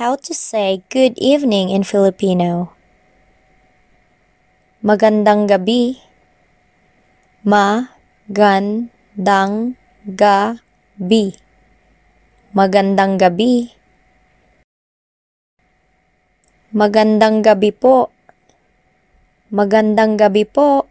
How to say good evening in Filipino. Magandang gabi. Ma-gan-dang ga bi. Magandang gabi. Magandang gabi po. Magandang gabi po.